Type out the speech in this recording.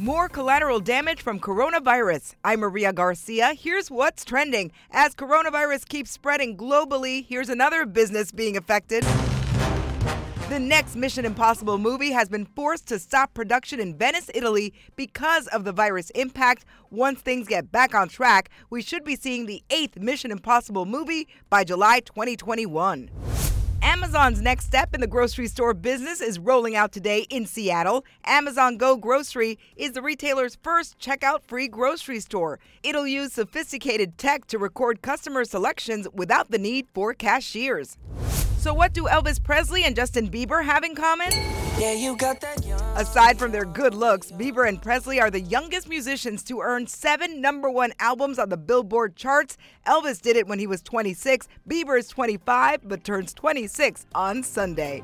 More collateral damage from coronavirus. I'm Maria Garcia. Here's what's trending. As coronavirus keeps spreading globally, here's another business being affected. The next Mission Impossible movie has been forced to stop production in Venice, Italy because of the virus impact. Once things get back on track, we should be seeing the eighth Mission Impossible movie by July 2021. Amazon's next step in the grocery store business is rolling out today in Seattle. Amazon Go Grocery is the retailer's first checkout free grocery store. It'll use sophisticated tech to record customer selections without the need for cashiers. So, what do Elvis Presley and Justin Bieber have in common? Yeah, you got that young. Aside from their good looks, Bieber and Presley are the youngest musicians to earn seven number one albums on the Billboard charts. Elvis did it when he was 26. Bieber is 25, but turns 26 on Sunday.